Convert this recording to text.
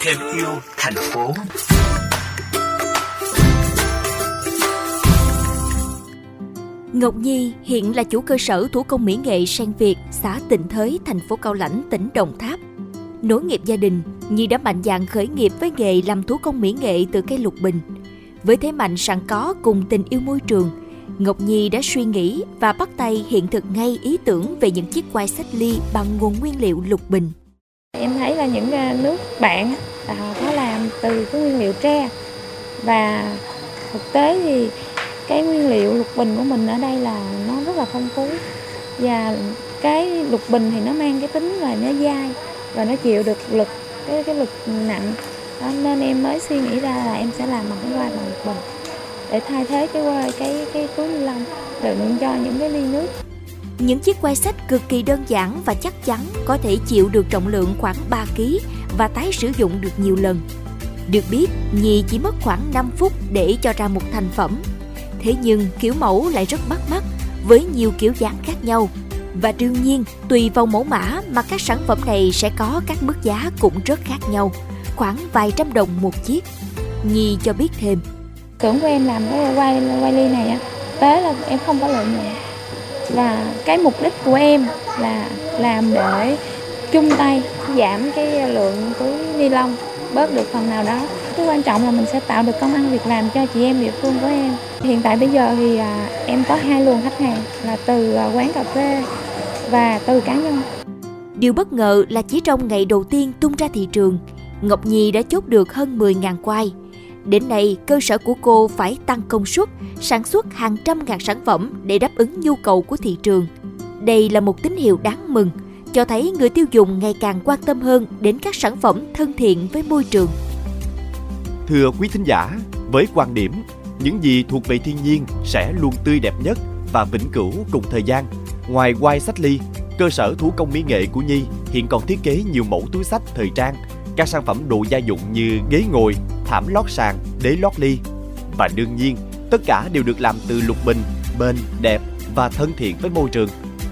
Thêm yêu thành phố Ngọc Nhi hiện là chủ cơ sở thủ công mỹ nghệ Sen Việt, xã Tịnh Thới, thành phố Cao Lãnh, tỉnh Đồng Tháp. Nối nghiệp gia đình, Nhi đã mạnh dạn khởi nghiệp với nghề làm thủ công mỹ nghệ từ cây lục bình. Với thế mạnh sẵn có cùng tình yêu môi trường, Ngọc Nhi đã suy nghĩ và bắt tay hiện thực ngay ý tưởng về những chiếc quai sách ly bằng nguồn nguyên liệu lục bình. Em thấy là những à, nước bạn họ à, có làm từ cái nguyên liệu tre. Và thực tế thì cái nguyên liệu lục bình của mình ở đây là nó rất là phong phú. Và cái lục bình thì nó mang cái tính là nó dai và nó chịu được lực cái cái lực nặng. Đó, nên em mới suy nghĩ ra là em sẽ làm bằng cái quai bằng lục bình để thay thế cái quai cái cái túi ni lông đựng cho những cái ly nước những chiếc quai sách cực kỳ đơn giản và chắc chắn có thể chịu được trọng lượng khoảng 3 kg và tái sử dụng được nhiều lần. Được biết, Nhi chỉ mất khoảng 5 phút để cho ra một thành phẩm. Thế nhưng kiểu mẫu lại rất bắt mắt với nhiều kiểu dáng khác nhau. Và đương nhiên, tùy vào mẫu mã mà các sản phẩm này sẽ có các mức giá cũng rất khác nhau, khoảng vài trăm đồng một chiếc. Nhi cho biết thêm. Xưởng của em làm cái quay quay ly này á, tế là em không có lợi nhuận. Và cái mục đích của em là làm để chung tay giảm cái lượng túi ni lông bớt được phần nào đó. Cái quan trọng là mình sẽ tạo được công ăn việc làm cho chị em địa phương của em. Hiện tại bây giờ thì à, em có hai luồng khách hàng là từ à, quán cà phê và từ cá nhân. Điều bất ngờ là chỉ trong ngày đầu tiên tung ra thị trường, Ngọc Nhi đã chốt được hơn 10.000 quai. Đến nay, cơ sở của cô phải tăng công suất, sản xuất hàng trăm ngàn sản phẩm để đáp ứng nhu cầu của thị trường. Đây là một tín hiệu đáng mừng, cho thấy người tiêu dùng ngày càng quan tâm hơn đến các sản phẩm thân thiện với môi trường. Thưa quý thính giả, với quan điểm những gì thuộc về thiên nhiên sẽ luôn tươi đẹp nhất và vĩnh cửu cùng thời gian. Ngoài quai sách ly, cơ sở thủ công mỹ nghệ của Nhi hiện còn thiết kế nhiều mẫu túi sách thời trang, các sản phẩm đồ gia dụng như ghế ngồi, thảm lót sàn, đế lót ly. Và đương nhiên, tất cả đều được làm từ lục bình, bền, đẹp và thân thiện với môi trường.